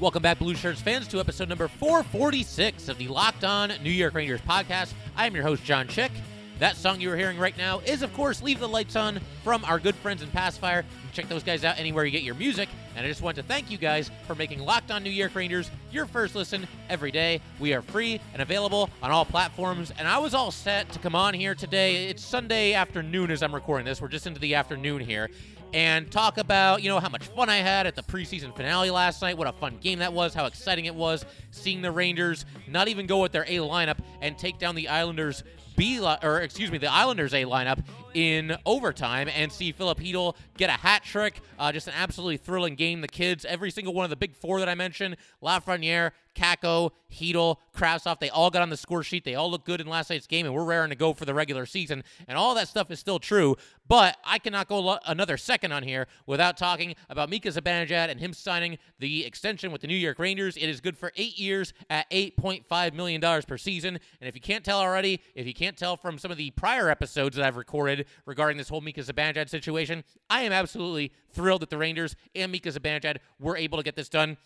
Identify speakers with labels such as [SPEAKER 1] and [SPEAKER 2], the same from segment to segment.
[SPEAKER 1] Welcome back, Blue Shirts fans, to episode number 446 of the Locked On New York Rangers podcast. I am your host, John Chick. That song you are hearing right now is, of course, Leave the Lights On from our good friends in Pacifier. check those guys out anywhere you get your music. And I just want to thank you guys for making Locked On New York Rangers your first listen every day. We are free and available on all platforms. And I was all set to come on here today. It's Sunday afternoon as I'm recording this. We're just into the afternoon here and talk about, you know, how much fun I had at the preseason finale last night, what a fun game that was, how exciting it was seeing the Rangers not even go with their A lineup and take down the Islanders B or excuse me, the Islanders A lineup in overtime and see Filip Chytil get a hat trick. Uh, just an absolutely thrilling game. The kids, every single one of the big four that I mentioned, Lafreniere, Kakko, Chytil, Kravtsov, they all got on the score sheet. They all look good in last night's game, and we're raring to go for the regular season. And all that stuff is still true. But I cannot go lo- another second on here without talking about Mika Zibanejad and him signing the extension with the New York Rangers. It is good for eight years at $8.5 million per season. And if you can't tell already, if you can't tell from some of the prior episodes that I've recorded regarding this whole Mika Zibanejad situation, I am absolutely thrilled that the Rangers and Mika Zibanejad were able to get this done.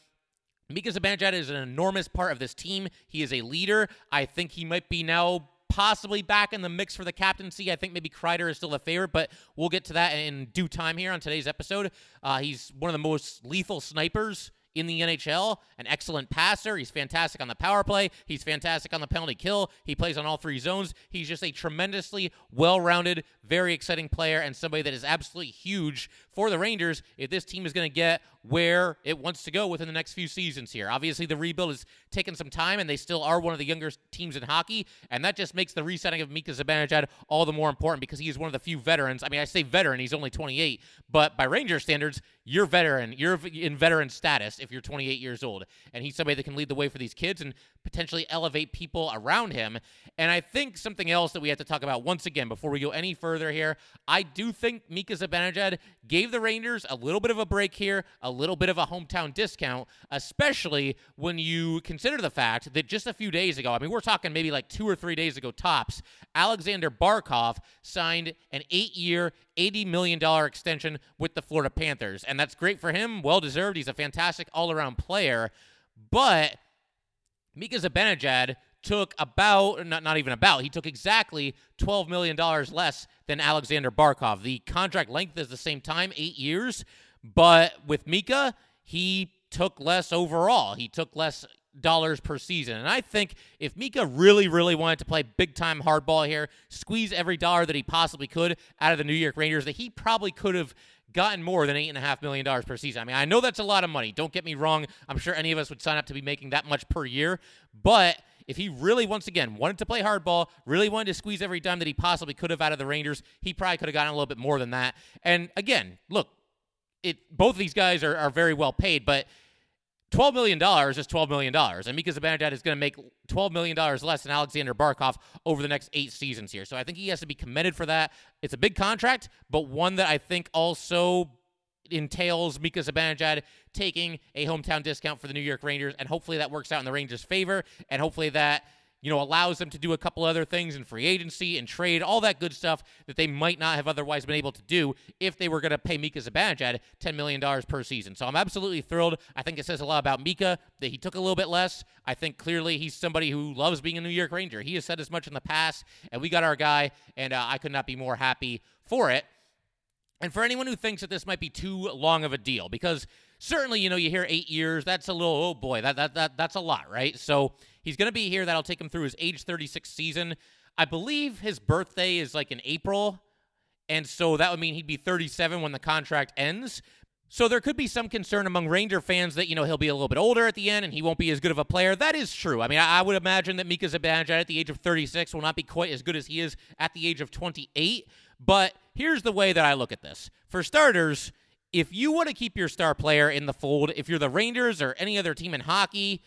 [SPEAKER 1] Mika Zibanejad is an enormous part of this team. He is a leader. I think he might be now possibly back in the mix for the captaincy. I think maybe Kreider is still a favorite, but we'll get to that in due time here on today's episode. Uh, he's one of the most lethal snipers in the NHL, an excellent passer. He's fantastic on the power play. He's fantastic on the penalty kill. He plays on all three zones. He's just a tremendously well rounded, very exciting player and somebody that is absolutely huge for the Rangers if this team is going to get where it wants to go within the next few seasons here. Obviously, the rebuild has taken some time, and they still are one of the younger teams in hockey, and that just makes the resetting of Mika Zibanejad all the more important because he is one of the few veterans. I mean, I say veteran, he's only 28, but by Ranger standards, you're veteran. You're in veteran status if you're 28 years old, and he's somebody that can lead the way for these kids and potentially elevate people around him. And I think something else that we have to talk about once again before we go any further here, I do think Mika Zibanejad gave the Rangers a little bit of a break here, a little bit of a hometown discount, especially when you consider the fact that just a few days ago, I mean, we're talking maybe like two or three days ago tops, Alexander Barkov signed an eight year, $80 million extension with the Florida Panthers. And that's great for him. Well deserved. He's a fantastic all around player. But Mika Zibanejad took about, not, not even about, he took exactly $12 million less than Alexander Barkov. The contract length is the same time, eight years, but with Mika, he took less overall. He took less dollars per season. And I think if Mika really, really wanted to play big time hardball here, squeeze every dollar that he possibly could out of the New York Rangers, that he probably could have gotten more than $8.5 million per season. I mean, I know that's a lot of money. Don't get me wrong. I'm sure any of us would sign up to be making that much per year. But if he really, once again, wanted to play hardball, really wanted to squeeze every dime that he possibly could have out of the Rangers, he probably could have gotten a little bit more than that. And again, look, it both of these guys are, are very well paid, but $12 million is $12 million. And Mika Zibanejad is going to make $12 million less than Alexander Barkov over the next eight seasons here. So I think he has to be committed for that. It's a big contract, but one that I think also entails Mika Zibanejad taking a hometown discount for the New York Rangers, and hopefully that works out in the Rangers' favor, and hopefully that you know allows them to do a couple other things in free agency and trade, all that good stuff that they might not have otherwise been able to do if they were going to pay Mika Zibanejad $10 million per season. So I'm absolutely thrilled. I think it says a lot about Mika that he took a little bit less. I think clearly he's somebody who loves being a New York Ranger. He has said as much in the past, and we got our guy, and uh, I could not be more happy for it. And for anyone who thinks that this might be too long of a deal, because certainly, you know, you hear eight years, that's a little, oh boy, that, that, that that's a lot, right? So he's going to be here. That'll take him through his age 36 season. I believe his birthday is like in April. And so that would mean he'd be 37 when the contract ends. So there could be some concern among Ranger fans that, you know, he'll be a little bit older at the end and he won't be as good of a player. That is true. I mean, I, would imagine that Mika Zibanejad at the age of 36 will not be quite as good as he is at the age of 28. But here's the way that I look at this. For starters, if you want to keep your star player in the fold, if you're the Rangers or any other team in hockey,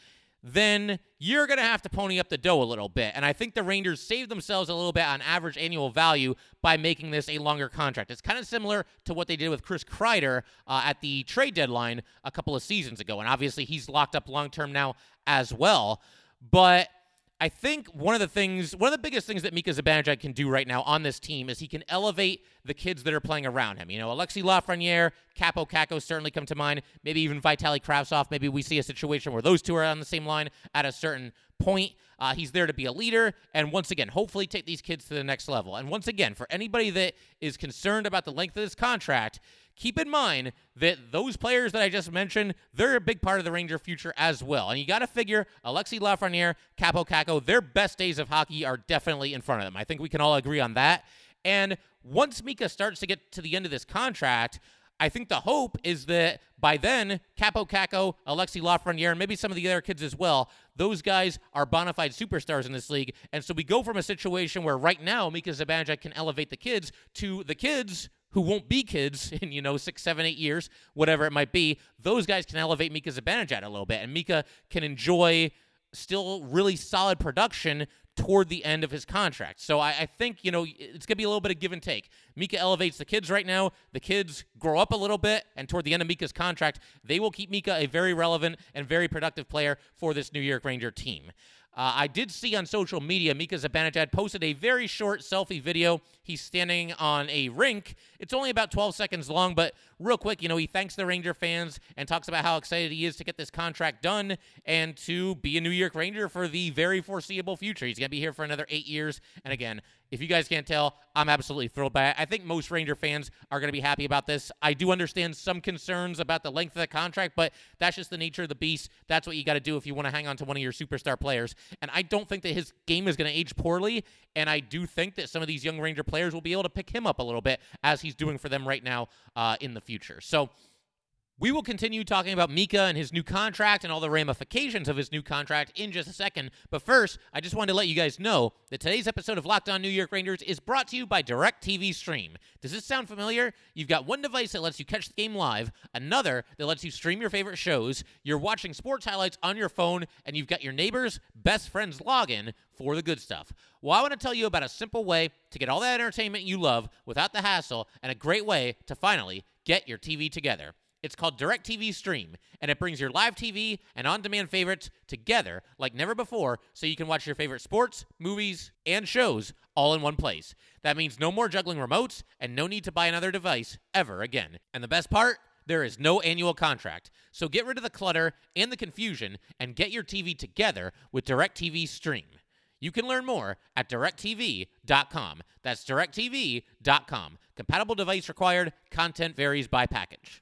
[SPEAKER 1] then you're going to have to pony up the dough a little bit. And I think the Rangers saved themselves a little bit on average annual value by making this a longer contract. It's kind of similar to what they did with Chris Kreider uh, at the trade deadline a couple of seasons ago. And obviously, he's locked up long term now as well. But I think one of the things, one of the biggest things that Mika Zibanejad can do right now on this team is he can elevate the kids that are playing around him. You know, Alexis Lafreniere, Kaapo Kakko certainly come to mind. Maybe even Vitali Kravtsov. Maybe we see a situation where those two are on the same line at a certain point. Uh, he's there to be a leader, and once again, hopefully take these kids to the next level. And once again, for anybody that is concerned about the length of this contract, keep in mind that those players that I just mentioned, they're a big part of the Ranger future as well. And you got to figure Alexis Lafreniere, Kaapo Kakko, their best days of hockey are definitely in front of them. I think we can all agree on that. And once Mika starts to get to the end of this contract, I think the hope is that by then, Kaapo Kakko, Alexis Lafreniere, and maybe some of the other kids as well, those guys are bona fide superstars in this league. And so we go from a situation where right now Mika Zibanejad can elevate the kids to the kids who won't be kids in, you know, six, seven, eight years, whatever it might be, those guys can elevate Mika Zibanejad a little bit. And Mika can enjoy still really solid production toward the end of his contract. So I, I think, you know, it's going to be a little bit of give and take. Mika elevates the kids right now. The kids grow up a little bit, and toward the end of Mika's contract, they will keep Mika a very relevant and very productive player for this New York Ranger team. Uh, I did see on social media Mika Zibanejad posted a very short selfie video. He's standing on a rink. It's only about 12 seconds long, but real quick, you know, he thanks the Ranger fans and talks about how excited he is to get this contract done and to be a New York Ranger for the very foreseeable future. He's going to be here for another eight years. And again, if you guys can't tell, I'm absolutely thrilled by it. I think most Ranger fans are going to be happy about this. I do understand some concerns about the length of the contract, but that's just the nature of the beast. That's what you got to do if you want to hang on to one of your superstar players. And I don't think that his game is going to age poorly. And I do think that some of these young Ranger players will be able to pick him up a little bit as he's doing for them right now uh, in the future. So, we will continue talking about Mika and his new contract and all the ramifications of his new contract in just a second. But first, I just wanted to let you guys know that today's episode of Locked On New York Rangers is brought to you by DirecTV Stream. Does this sound familiar? You've got one device that lets you catch the game live, another that lets you stream your favorite shows, you're watching sports highlights on your phone, and you've got your neighbor's best friend's login for the good stuff. Well, I want to tell you about a simple way to get all that entertainment you love without the hassle and a great way to finally get your TV together. It's called DirecTV Stream, and it brings your live TV and on demand favorites together like never before so you can watch your favorite sports, movies, and shows all in one place. That means no more juggling remotes and no need to buy another device ever again. And the best part? There is no annual contract. So get rid of the clutter and the confusion and get your TV together with DirecTV Stream. You can learn more at directv.com. That's directv.com. Compatible device required. Content varies by package.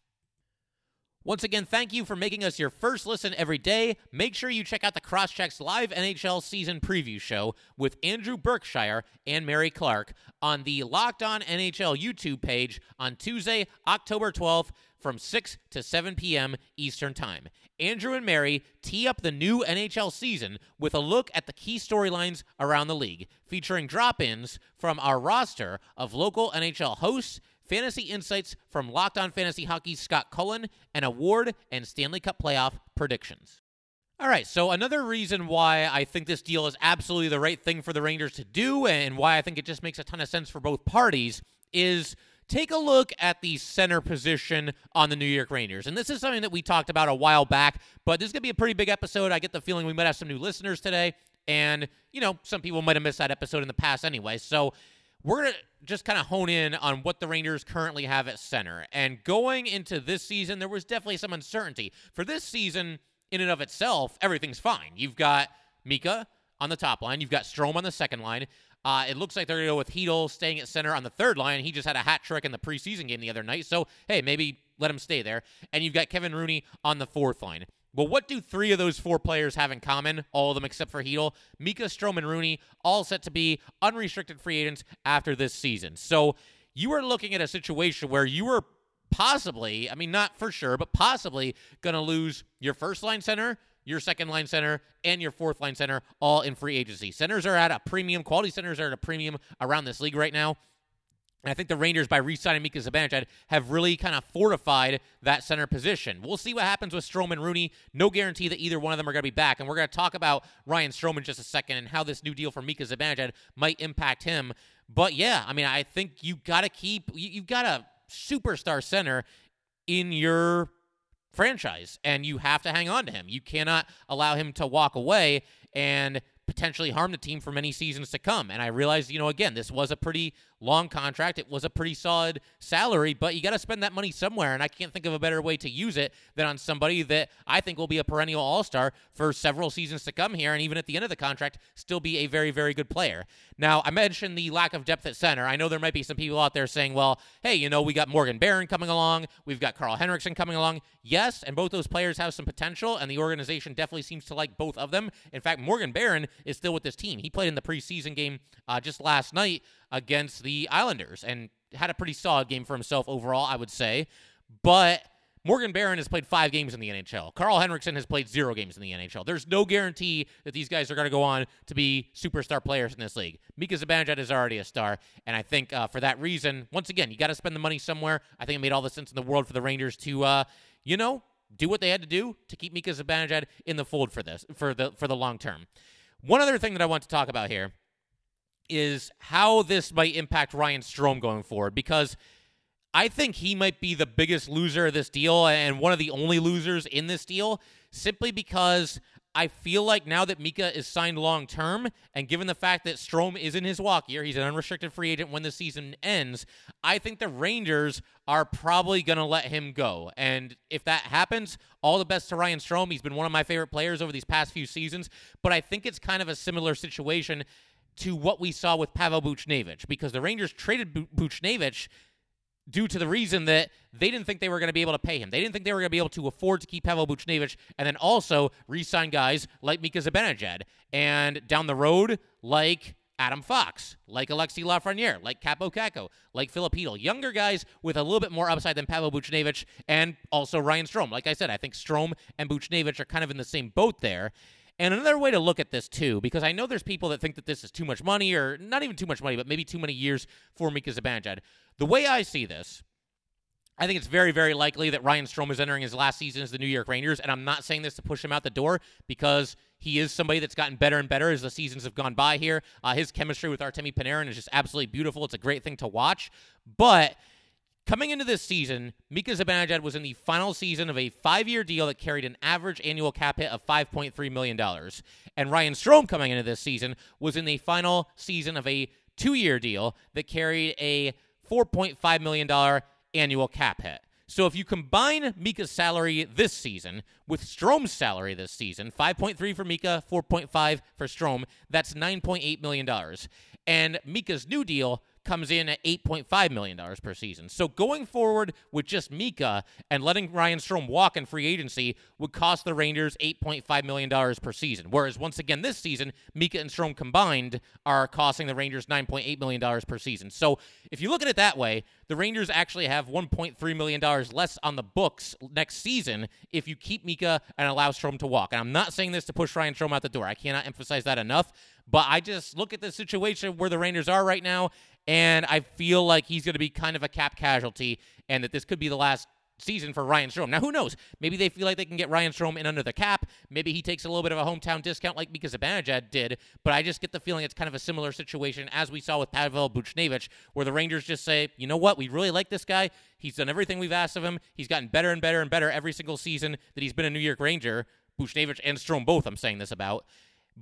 [SPEAKER 1] Once again, thank you for making us your first listen every day. Make sure you check out the Crosschecks live NHL season preview show with Andrew Berkshire and Mary Clark on the Locked On NHL YouTube page on Tuesday, October 12th from 6 to 7 p.m. Eastern Time. Andrew and Mary tee up the new NHL season with a look at the key storylines around the league, featuring drop ins from our roster of local NHL hosts fantasy insights from Locked On Fantasy Hockey's Scott Cullen, and award and Stanley Cup playoff predictions. All right, so another reason why I think this deal is absolutely the right thing for the Rangers to do and why I think it just makes a ton of sense for both parties is take a look at the center position on the New York Rangers. And this is something that we talked about a while back, but this is going to be a pretty big episode. I get the feeling we might have some new listeners today. And, you know, some people might have missed that episode in the past anyway. So we're going to just kind of hone in on what the Rangers currently have at center. And going into this season, there was definitely some uncertainty. For this season, in and of itself, everything's fine. You've got Mika on the top line, you've got Strome on the second line. Uh, it looks like they're going to go with Chytil staying at center on the third line. He just had a hat trick in the preseason game the other night. So, hey, maybe let him stay there. And you've got Kevin Rooney on the fourth line. Well, what do three of those four players have in common? All of them except for Chytil. Mika, Strome, and Rooney all set to be unrestricted free agents after this season. So you are looking at a situation where you are possibly, I mean, not for sure, but possibly going to lose your first line center, your second line center, and your fourth line center all in free agency. Centers are at a premium, quality centers are at a premium around this league right now. And I think the Rangers, by re-signing Mika Zibanejad, have really kind of fortified that center position. We'll see what happens with Strome and Rooney. No guarantee that either one of them are going to be back. And we're going to talk about Ryan Strome in just a second and how this new deal for Mika Zibanejad might impact him. But yeah, I mean, I think you got to keep, you've got a superstar center in your franchise, and you have to hang on to him. You cannot allow him to walk away. And potentially harm the team for many seasons to come. And I realize, you know, again, this was a pretty long contract. It was a pretty solid salary, but you got to spend that money somewhere. And I can't think of a better way to use it than on somebody that I think will be a perennial all star for several seasons to come here. And even at the end of the contract, still be a very, very good player. Now, I mentioned the lack of depth at center. I know there might be some people out there saying, well, hey, you know, we got Morgan Barron coming along. We've got Karl Henriksson coming along. Yes, and both those players have some potential, and the organization definitely seems to like both of them. In fact, Morgan Barron is still with this team. He played in the preseason game uh, just last night against the Islanders and had a pretty solid game for himself overall, I would say. But Morgan Barron has played five games in the NHL. Karl Henriksson has played zero games in the NHL. There's no guarantee that these guys are going to go on to be superstar players in this league. Mika Zibanejad is already a star, and I think uh, for that reason, once again, you got to spend the money somewhere. I think it made all the sense in the world for the Rangers to, uh, you know, do what they had to do to keep Mika Zibanejad in the fold for this for the for the long term. One other thing that I want to talk about here is how this might impact Ryan Strome going forward because I think he might be the biggest loser of this deal and one of the only losers in this deal simply because I feel like now that Mika is signed long term, and given the fact that Strome is in his walk year, he's an unrestricted free agent when the season ends. I think the Rangers are probably going to let him go. And if that happens, all the best to Ryan Strome. He's been one of my favorite players over these past few seasons, but I think it's kind of a similar situation to what we saw with Pavel Buchnevich because the Rangers traded Buchnevich due to the reason that they didn't think they were going to be able to pay him. They didn't think they were going to be able to afford to keep Pavel Buchnevich and then also re-sign guys like Mika Zibanejad and down the road like Adam Fox, like Alexis Lafreniere, like Kaapo Kakko, like Filip Chytil. Younger guys with a little bit more upside than Pavel Buchnevich and also Ryan Strome. Like I said, I think Strome and Buchnevich are kind of in the same boat there. And another way to look at this too, because I know there's people that think that this is too much money, or not even too much money, but maybe too many years for Mika Zibanejad. The way I see this, I think it's very, very likely that Ryan Strome is entering his last season as the New York Rangers, and I'm not saying this to push him out the door because he is somebody that's gotten better and better as the seasons have gone by here. Uh, his chemistry with Artemi Panarin is just absolutely beautiful. It's a great thing to watch, but Coming into this season, Mika Zibanejad was in the final season of a five-year deal that carried an average annual cap hit of $5.3 million. And Ryan Strome coming into this season was in the final season of a two-year deal that carried a $4.5 million annual cap hit. So if you combine Mika's salary this season with Strome's salary this season, 5.3 for Mika, 4.5 for Strome, that's $9.8 million. And Mika's new deal comes in at $8.5 million per season. So going forward with just Mika and letting Ryan Strome walk in free agency would cost the Rangers $8.5 million per season. Whereas once again this season, Mika and Strome combined are costing the Rangers $9.8 million per season. So if you look at it that way, the Rangers actually have $1.3 million less on the books next season if you keep Mika and allow Strome to walk. And I'm not saying this to push Ryan Strome out the door. I cannot emphasize that enough. But I just look at the situation where the Rangers are right now, and I feel like he's going to be kind of a cap casualty, and that this could be the last season for Ryan Strome. Now, who knows? Maybe they feel like they can get Ryan Strome in under the cap. Maybe he takes a little bit of a hometown discount like Mika Zibanejad did, but I just get the feeling it's kind of a similar situation as we saw with Pavel Buchnevich, where the Rangers just say, you know what, we really like this guy. He's done everything we've asked of him. He's gotten better and better and better every single season that he's been a New York Ranger. Buchnevich and Strome both, I'm saying this about.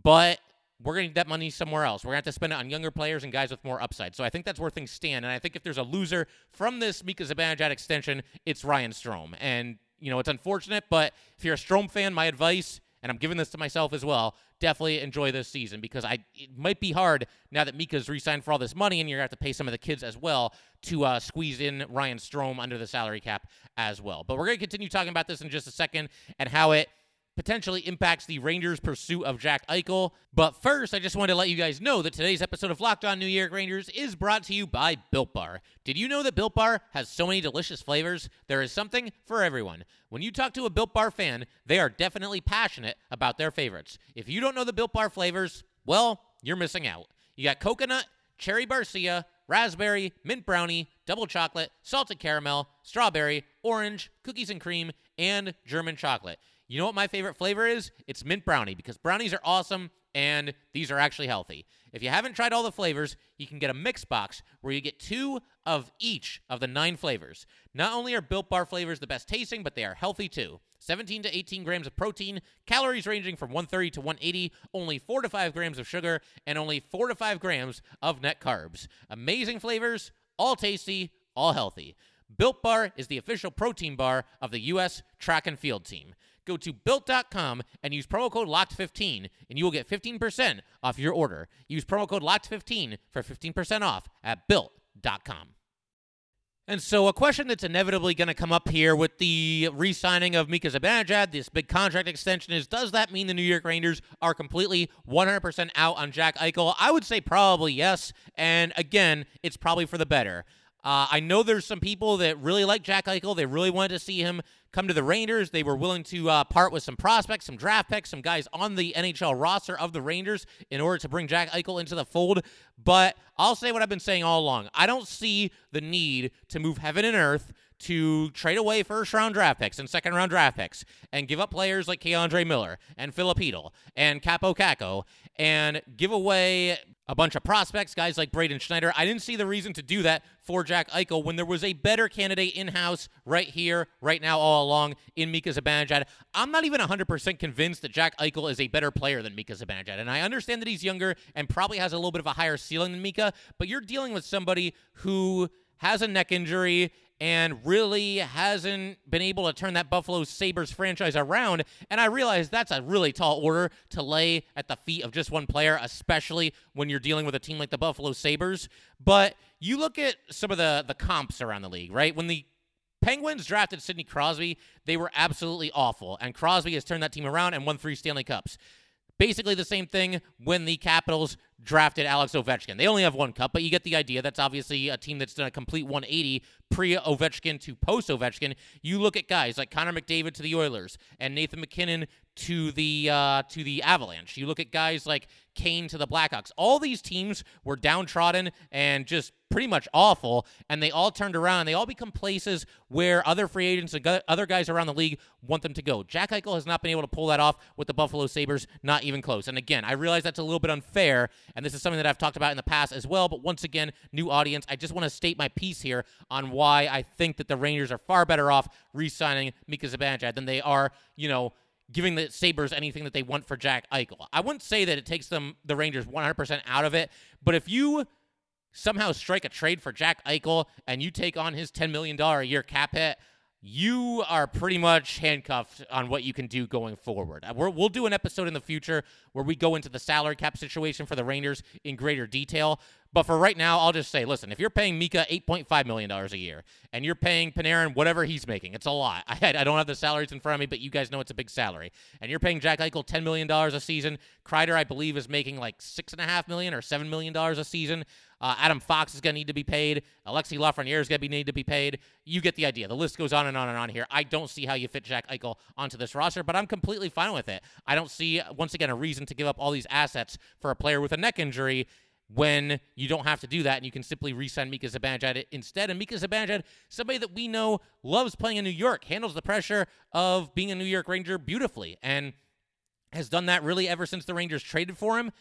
[SPEAKER 1] But we're going to need that money somewhere else. We're going to have to spend it on younger players and guys with more upside. So I think that's where things stand. And I think if there's a loser from this Mika Zibanejad extension, it's Ryan Strome. And, you know, it's unfortunate, but if you're a Strome fan, my advice, and I'm giving this to myself as well, definitely enjoy this season because I it might be hard now that Mika's re-signed for all this money and you're going to have to pay some of the kids as well to uh, squeeze in Ryan Strome under the salary cap as well. But we're going to continue talking about this in just a second and how it – potentially impacts the Rangers' pursuit of Jack Eichel. But first, I just wanted to let you guys know that today's episode of Locked On New York Rangers is brought to you by Built Bar. Did you know that Built Bar has so many delicious flavors? There is something for everyone. When you talk to a Built Bar fan, they are definitely passionate about their favorites. If you don't know the Built Bar flavors, well, you're missing out. You got coconut, cherry barcia, raspberry, mint brownie, double chocolate, salted caramel, strawberry, orange, cookies and cream, and German chocolate. You know what my favorite flavor is? It's mint brownie because brownies are awesome and these are actually healthy. If you haven't tried all the flavors, you can get a mix box where you get two of each of the nine flavors. Not only are Built Bar flavors the best tasting, but they are healthy too. 17 to 18 grams of protein, calories ranging from 130 to 180, only 4 to 5 grams of sugar, and only 4 to 5 grams of net carbs. Amazing flavors, all tasty, all healthy. Built Bar is the official protein bar of the U.S. track and field team. Go to built.com and use promo code LOCKED15 and you will get 15% off your order. Use promo code LOCKED15 for 15% off at built.com. And so, a question that's inevitably going to come up here with the re signing of Mika Zibanejad, this big contract extension, is does that mean the New York Rangers are completely 100% out on Jack Eichel? I would say probably yes. And again, it's probably for the better. Uh, I know there's some people that really like Jack Eichel. They really wanted to see him come to the Rangers. They were willing to uh, part with some prospects, some draft picks, some guys on the NHL roster of the Rangers in order to bring Jack Eichel into the fold. But I'll say what I've been saying all along. I don't see the need to move heaven and earth to trade away first round draft picks and second round draft picks and give up players like K'Andre Miller and Filip Chytil and Kaapo Kakko and give away a bunch of prospects, guys like Braden Schneider. I didn't see the reason to do that for Jack Eichel when there was a better candidate in house right here, right now, all along in Mika Zibanejad. I'm not even 100% convinced that Jack Eichel is a better player than Mika Zibanejad. And I understand that he's younger and probably has a little bit of a higher ceiling than Mika, but you're dealing with somebody who has a neck injury and really hasn't been able to turn that Buffalo Sabres franchise around. And I realize that's a really tall order to lay at the feet of just one player, especially when you're dealing with a team like the Buffalo Sabres. But you look at some of the, the comps around the league, right? When the Penguins drafted Sidney Crosby, they were absolutely awful. And Crosby has turned that team around and won three Stanley Cups. Basically the same thing when the Capitals drafted Alex Ovechkin. They only have one cup, but you get the idea. That's obviously a team that's done a complete 180 pre Ovechkin to post Ovechkin. You look at guys like Connor McDavid to the Oilers and Nathan MacKinnon to the uh, to the Avalanche. You look at guys like Kane to the Blackhawks. All these teams were downtrodden and just pretty much awful, and they all turned around. They all become places where other free agents and other guys around the league want them to go. Jack Eichel has not been able to pull that off with the Buffalo Sabres, not even close. And again, I realize that's a little bit unfair, and this is something that I've talked about in the past as well. But once again, new audience, I just want to state my piece here on why I think that the Rangers are far better off re-signing Mika Zibanejad than they are, you know, giving the Sabres anything that they want for Jack Eichel. I wouldn't say that it takes them the Rangers 100% out of it, but if you somehow strike a trade for Jack Eichel and you take on his $10 million a year cap hit, you are pretty much handcuffed on what you can do going forward. Uh, we will do an episode in the future where we go into the salary cap situation for the Rangers in greater detail. But for right now, I'll just say, listen, if you're paying Mika $8.5 million a year and you're paying Panarin whatever he's making, it's a lot. I, I don't have the salaries in front of me, but you guys know it's a big salary. And you're paying Jack Eichel $10 million a season. Kreider, I believe, is making like 6.5 million or $7 million a season. Uh, Adam Fox is going to need to be paid. Alexis Lafreniere is going to need to be paid. You get the idea. The list goes on and on and on here. I don't see how you fit Jack Eichel onto this roster, but I'm completely fine with it. I don't see, once again, a reason to give up all these assets for a player with a neck injury when you don't have to do that and you can simply re-sign Mika Zibanejad instead. And Mika Zibanejad, somebody that we know loves playing in New York, handles the pressure of being a New York Ranger beautifully and has done that really ever since the Rangers traded for him.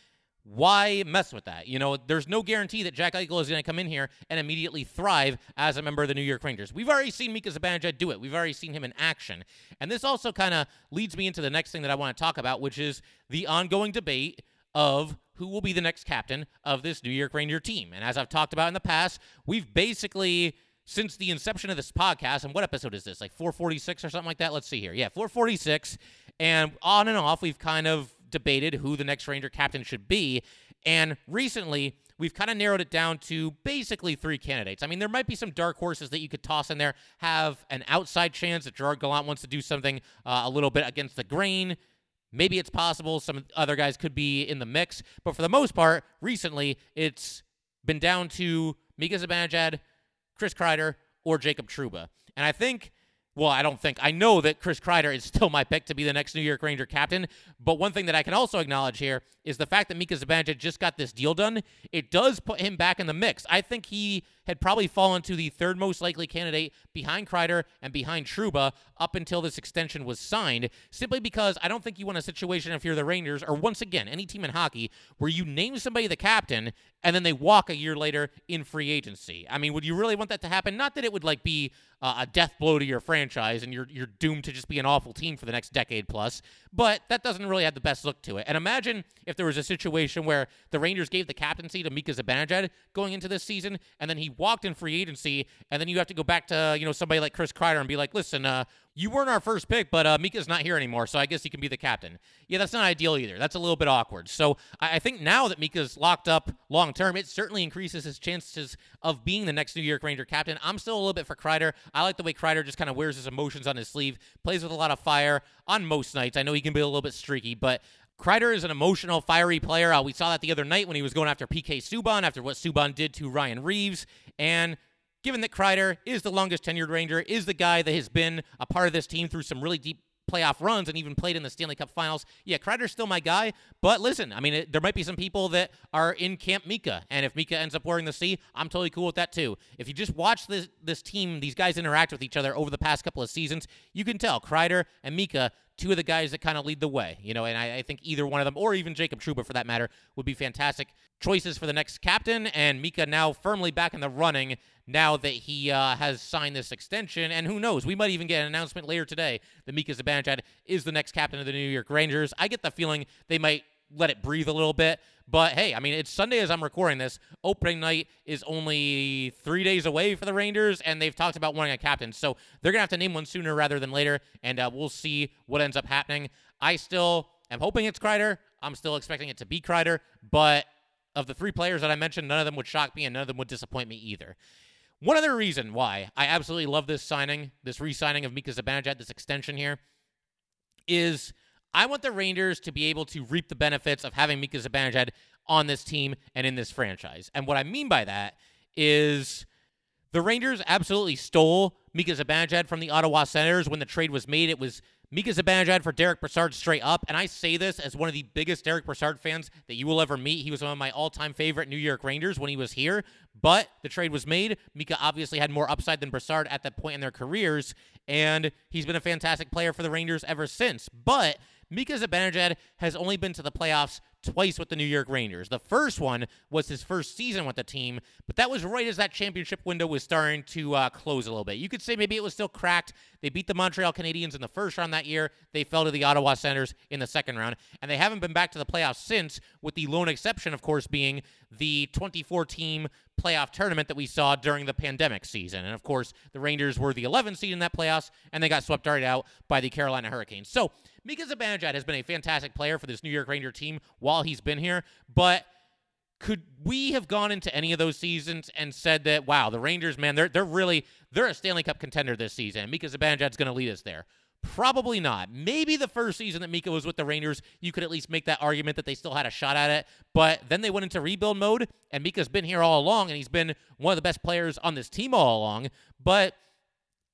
[SPEAKER 1] Why mess with that? You know, there's no guarantee that Jack Eichel is going to come in here and immediately thrive as a member of the New York Rangers. We've already seen Mika Zibanejad do it. We've already seen him in action. And this also kind of leads me into the next thing that I want to talk about, which is the ongoing debate of who will be the next captain of this New York Ranger team. And as I've talked about in the past, we've basically since the inception of this podcast, and what episode is this? Like 446 or something like that? Let's see here. Yeah, 446. And on and off, we've kind of debated who the next Ranger captain should be. And recently, we've kind of narrowed it down to basically three candidates. I mean, there might be some dark horses that you could toss in there, have an outside chance that Gerard Gallant wants to do something uh, a little bit against the grain. Maybe it's possible some other guys could be in the mix, but for the most part, recently it's been down to Mika Zibanejad, Chris Kreider, or Jacob Trouba. And I think well, I don't think I know that Chris Kreider is still my pick to be the next New York Ranger captain. But one thing that I can also acknowledge here is the fact that Mika Zibanejad just got this deal done. It does put him back in the mix. I think he had probably fallen to the third most likely candidate behind Kreider and behind Trouba up until this extension was signed, simply because I don't think you want a situation if you're the Rangers or once again any team in hockey where you name somebody the captain and then they walk a year later in free agency. I mean, would you really want that to happen? Not that it would like be uh, a death blow to your franchise and you're you're doomed to just be an awful team for the next decade plus, but that doesn't really have the best look to it. And imagine if there was a situation where the Rangers gave the captaincy to Mika Zibanejad going into this season, and then he walked in free agency, and then you have to go back to you know somebody like Chris Kreider and be like, listen, uh, you weren't our first pick, but uh, Mika's not here anymore, so I guess he can be the captain. Yeah, that's not ideal either. That's a little bit awkward. So I, I think now that Mika's locked up long term, it certainly increases his chances of being the next New York Ranger captain. I'm still a little bit for Kreider. I like the way Kreider just kind of wears his emotions on his sleeve, plays with a lot of fire on most nights. I know he can be a little bit streaky, but Kreider is an emotional, fiery player. Uh, we saw that the other night when he was going after PK Subban after what Subban did to Ryan Reaves. And given that Kreider is the longest tenured Ranger, is the guy that has been a part of this team through some really deep playoff runs and even played in the Stanley Cup Finals. Yeah, Kreider's still my guy, but listen, I mean, it, there might be some people that are in Camp Mika, and if Mika ends up wearing the C, I'm totally cool with that too. If you just watch this this team, these guys interact with each other over the past couple of seasons, you can tell Kreider and Mika two of the guys that kind of lead the way, you know, and I, I, think either one of them, or even Jacob Trouba for that matter, would be fantastic choices for the next captain. And Mika now firmly back in the running now that he uh, has signed this extension. And who knows, we might even get an announcement later today that Mika Zibanejad is the next captain of the New York Rangers. I get the feeling they might let it breathe a little bit. But hey, I mean, it's Sunday as I'm recording this. Opening night is only three days away for the Rangers, and they've talked about wanting a captain. So they're going to have to name one sooner rather than later, and uh, we'll see what ends up happening. I still am hoping it's Kreider. I'm still expecting it to be Kreider, but of the three players that I mentioned, none of them would shock me, and none of them would disappoint me either. One other reason why I absolutely love this signing, this re signing of Mika Zibanejad, this extension here, is I want the Rangers to be able to reap the benefits of having Mika Zibanejad on this team and in this franchise. And what I mean by that is the Rangers absolutely stole Mika Zibanejad from the Ottawa Senators when the trade was made. It was Mika Zibanejad for Derick Brassard straight up. And I say this as one of the biggest Derick Brassard fans that you will ever meet. He was one of my all time favorite New York Rangers when he was here. But the trade was made. Mika obviously had more upside than Brassard at that point in their careers. And he's been a fantastic player for the Rangers ever since. But Mika Zibanejad has only been to the playoffs twice with the New York Rangers. The first one was his first season with the team, but that was right as that championship window was starting to uh, close a little bit. You could say maybe it was still cracked. They beat the Montreal Canadiens in the first round that year. They fell to the Ottawa Senators in the second round, and they haven't been back to the playoffs since, with the lone exception, of course, being the 2014 playoff tournament that we saw during the pandemic season. And of course, the Rangers were the 11th seed in that playoffs, and they got swept right out by the Carolina Hurricanes. So Mika Zibanejad has been a fantastic player for this New York Ranger team while he's been here, but could we have gone into any of those seasons and said that wow the rangers man they're, they're really they're a stanley cup contender this season mika zibanejad's going to lead us there? Probably not. Maybe the first season that mika was with the rangers you could at least make that argument that they still had a shot at it but then they went into rebuild mode and mika's been here all along and he's been one of the best players on this team all along but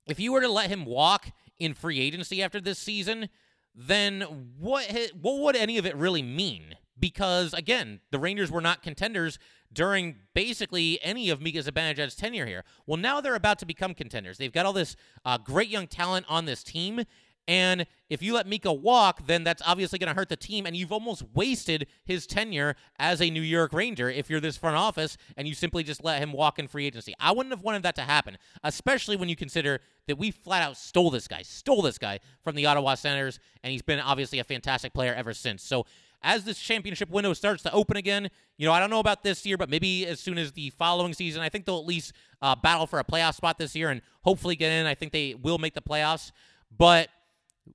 [SPEAKER 1] if you were to let him walk in free agency after this season then what what would any of it really mean? Because again, the Rangers were not contenders during basically any of Mika Zibanejad's tenure here. Well, now they're about to become contenders. They've got all this uh, great young talent on this team, and if you let Mika walk, then that's obviously going to hurt the team, and you've almost wasted his tenure as a New York Ranger if you're this front office and you simply just let him walk in free agency. I wouldn't have wanted that to happen, especially when you consider that we flat out stole this guy, stole this guy from the Ottawa Senators, and he's been obviously a fantastic player ever since. So as this championship window starts to open again, you know, I don't know about this year, but maybe as soon as the following season, I think they'll at least uh, battle for a playoff spot this year and hopefully get in. I think they will make the playoffs. But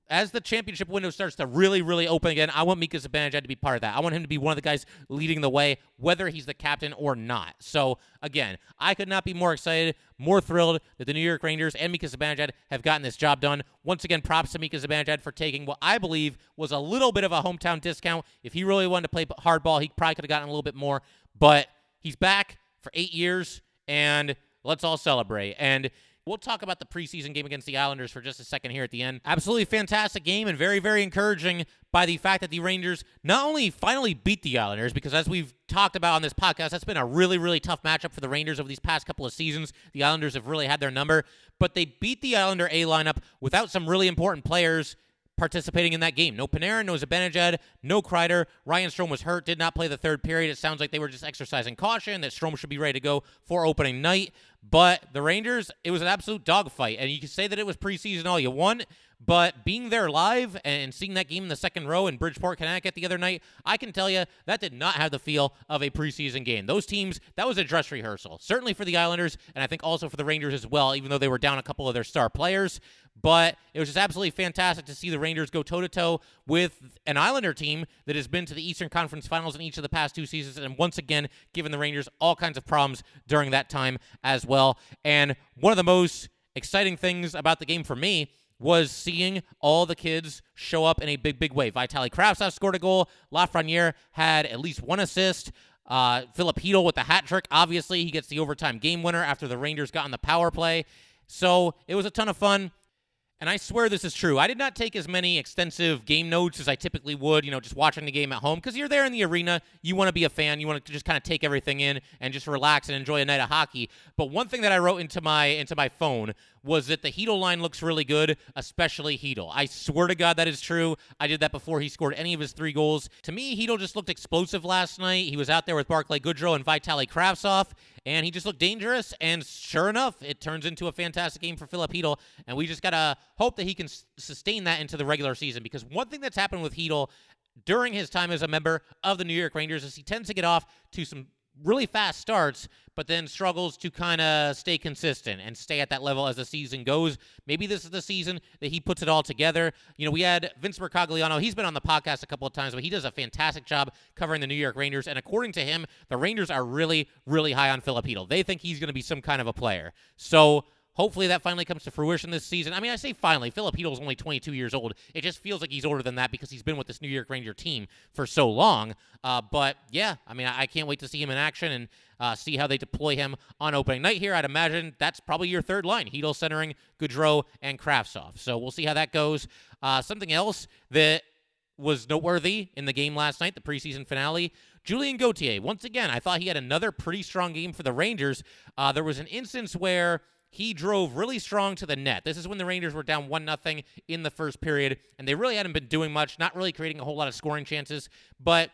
[SPEAKER 1] as the championship window starts to really, really open again, I want Mika Zibanejad to be part of that. I want him to be one of the guys leading the way, whether he's the captain or not. So, again, I could not be more excited, more thrilled that the New York Rangers and Mika Zibanejad have gotten this job done. Once again, props to Mika Zibanejad for taking what I believe was a little bit of a hometown discount. If he really wanted to play hardball, he probably could have gotten a little bit more. But he's back for eight years, and let's all celebrate. And we'll talk about the preseason game against the Islanders for just a second here at the end. Absolutely fantastic game and very, very encouraging by the fact that the Rangers not only finally beat the Islanders, because as we've talked about on this podcast, that's been a really, really tough matchup for the Rangers over these past couple of seasons. The Islanders have really had their number, but they beat the Islander A lineup without some really important players participating in that game. No Panarin, no Zibanejad, no Kreider. Ryan Strome was hurt, did not play the third period. It sounds like they were just exercising caution that Strome should be ready to go for opening night. But the Rangers, it was an absolute dogfight. And you can say that it was preseason all you want, but being there live and seeing that game in the second row in Bridgeport, Connecticut the other night, I can tell you that did not have the feel of a preseason game. Those teams, that was a dress rehearsal, certainly for the Islanders, and I think also for the Rangers as well, even though they were down a couple of their star players. But it was just absolutely fantastic to see the Rangers go toe to toe with an Islander team that has been to the Eastern Conference Finals in each of the past two seasons, and once again, given the Rangers all kinds of problems during that time as well. And one of the most exciting things about the game for me was seeing all the kids show up in a big, big way. Vitaly Kravtsov scored a goal. Lafreniere had at least one assist. Uh, Chytil with the hat trick. Obviously, he gets the overtime game winner after the Rangers got on the power play. So it was a ton of fun and I swear this is true. I did not take as many extensive game notes as I typically would, you know, just watching the game at home because you're there in the arena. You want to be a fan. You want to just kind of take everything in and just relax and enjoy a night of hockey. But one thing that I wrote into my into my phone was that the Chytil line looks really good, especially Chytil. I swear to God that is true. I did that before he scored any of his three goals. To me, Chytil just looked explosive last night. He was out there with Barclay Goodrow and Vitaly Kravtsov, and he just looked dangerous. And sure enough, it turns into a fantastic game for Filip Chytil, and we just gotta hope that he can s- sustain that into the regular season. Because one thing that's happened with Chytil during his time as a member of the New York Rangers is he tends to get off to some really fast starts, but then struggles to kind of stay consistent and stay at that level as the season goes. Maybe this is the season that he puts it all together. You know, we had Vince Mercogliano. He's been on the podcast a couple of times, but he does a fantastic job covering the New York Rangers. And according to him, the Rangers are really, really high on Filip Chytil. They think he's going to be some kind of a player. So Hopefully that finally comes to fruition this season. I mean, I say finally. Filip Chytil is only 22 years old. It just feels like he's older than that because he's been with this New York Ranger team for so long. Uh, but yeah, I mean, I, I, can't wait to see him in action and uh, see how they deploy him on opening night here. I'd imagine that's probably your third line: Chytil centering Goodrow and Kravtsov. So we'll see how that goes. Uh, something else that was noteworthy in the game last night, the preseason finale. Julien Gauthier, once again, I thought he had another pretty strong game for the Rangers. Uh, there was an instance where he drove really strong to the net. This is when the Rangers were down 1 nothing in the first period, and they really hadn't been doing much, not really creating a whole lot of scoring chances. But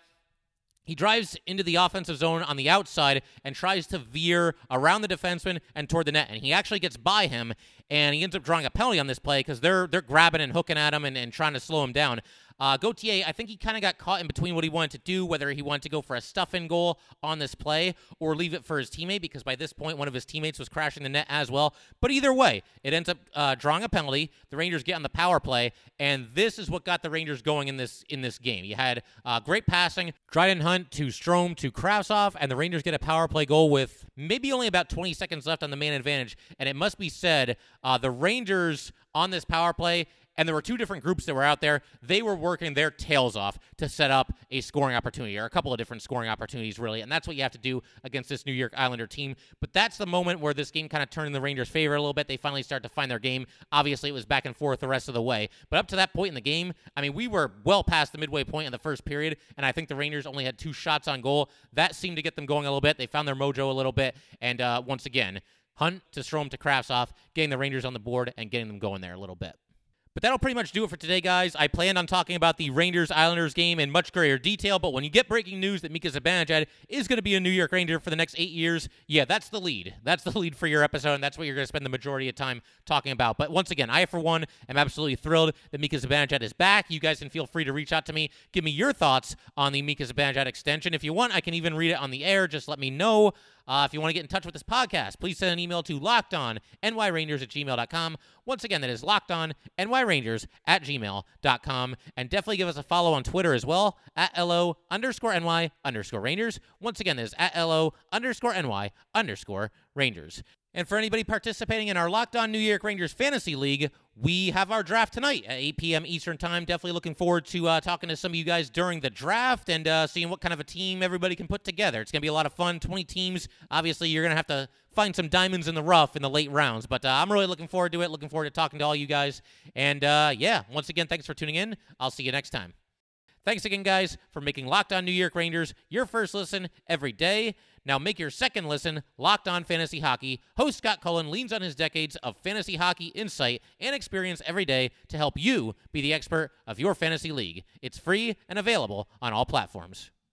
[SPEAKER 1] he drives into the offensive zone on the outside and tries to veer around the defenseman and toward the net. And he actually gets by him, and he ends up drawing a penalty on this play because they're they're grabbing and hooking at him and, and trying to slow him down. Uh, I think he kind of got caught in between what he wanted to do, whether he wanted to go for a stuff in goal on this play or leave it for his teammate, because by this point, one of his teammates was crashing the net as well. But either way, it ends up uh, drawing a penalty. The Rangers get on the power play, and this is what got the Rangers going in this in this game. You had uh, great passing, Dryden Hunt to Strome to Kravtsov, and the Rangers get a power play goal with maybe only about 20 seconds left on the man advantage. And it must be said, uh, the Rangers on this power play and there were two different groups that were out there. They were working their tails off to set up a scoring opportunity, or a couple of different scoring opportunities, really. And that's what you have to do against this New York Islander team. But that's the moment where this game kind of turned in the Rangers' favor a little bit. They finally start to find their game. Obviously, it was back and forth the rest of the way. But up to that point in the game, I mean, we were well past the midway point in the first period, and I think the Rangers only had two shots on goal. That seemed to get them going a little bit. They found their mojo a little bit. And uh, once again, Hunt to Strome to Kravtsov, getting the Rangers on the board and getting them going there a little bit. But that'll pretty much do it for today, guys. I planned on talking about the Rangers Islanders game in much greater detail, but when you get breaking news that Mika Zibanejad is going to be a New York Ranger for the next eight years, yeah, that's the lead. That's the lead for your episode, and that's what you're going to spend the majority of time talking about. But once again, I, for one, am absolutely thrilled that Mika Zibanejad is back. You guys can feel free to reach out to me. Give me your thoughts on the Mika Zibanejad extension. If you want, I can even read it on the air. Just let me know. Uh, if you want to get in touch with this podcast, please send an email to lockedonnyrangers at gmail.com. Once again, that is lockedonnyrangers at gmail.com. And definitely give us a follow on Twitter as well, at LO underscore NY underscore Rangers. Once again, that is at LO underscore NY underscore Rangers. And for anybody participating in our Locked On New York Rangers Fantasy League, we have our draft tonight at 8 p.m. Eastern Time. Definitely looking forward to uh, talking to some of you guys during the draft and uh, seeing what kind of a team everybody can put together. It's going to be a lot of fun. 20 teams. Obviously, you're going to have to find some diamonds in the rough in the late rounds, but uh, I'm really looking forward to it. Looking forward to talking to all you guys. And uh, yeah, once again, thanks for tuning in. I'll see you next time. Thanks again, guys, for making Locked On New York Rangers your first listen every day. Now make your second listen Locked On Fantasy Hockey. Host Scott Cullen leans on his decades of fantasy hockey insight and experience every day to help you be the expert of your fantasy league. It's free and available on all platforms.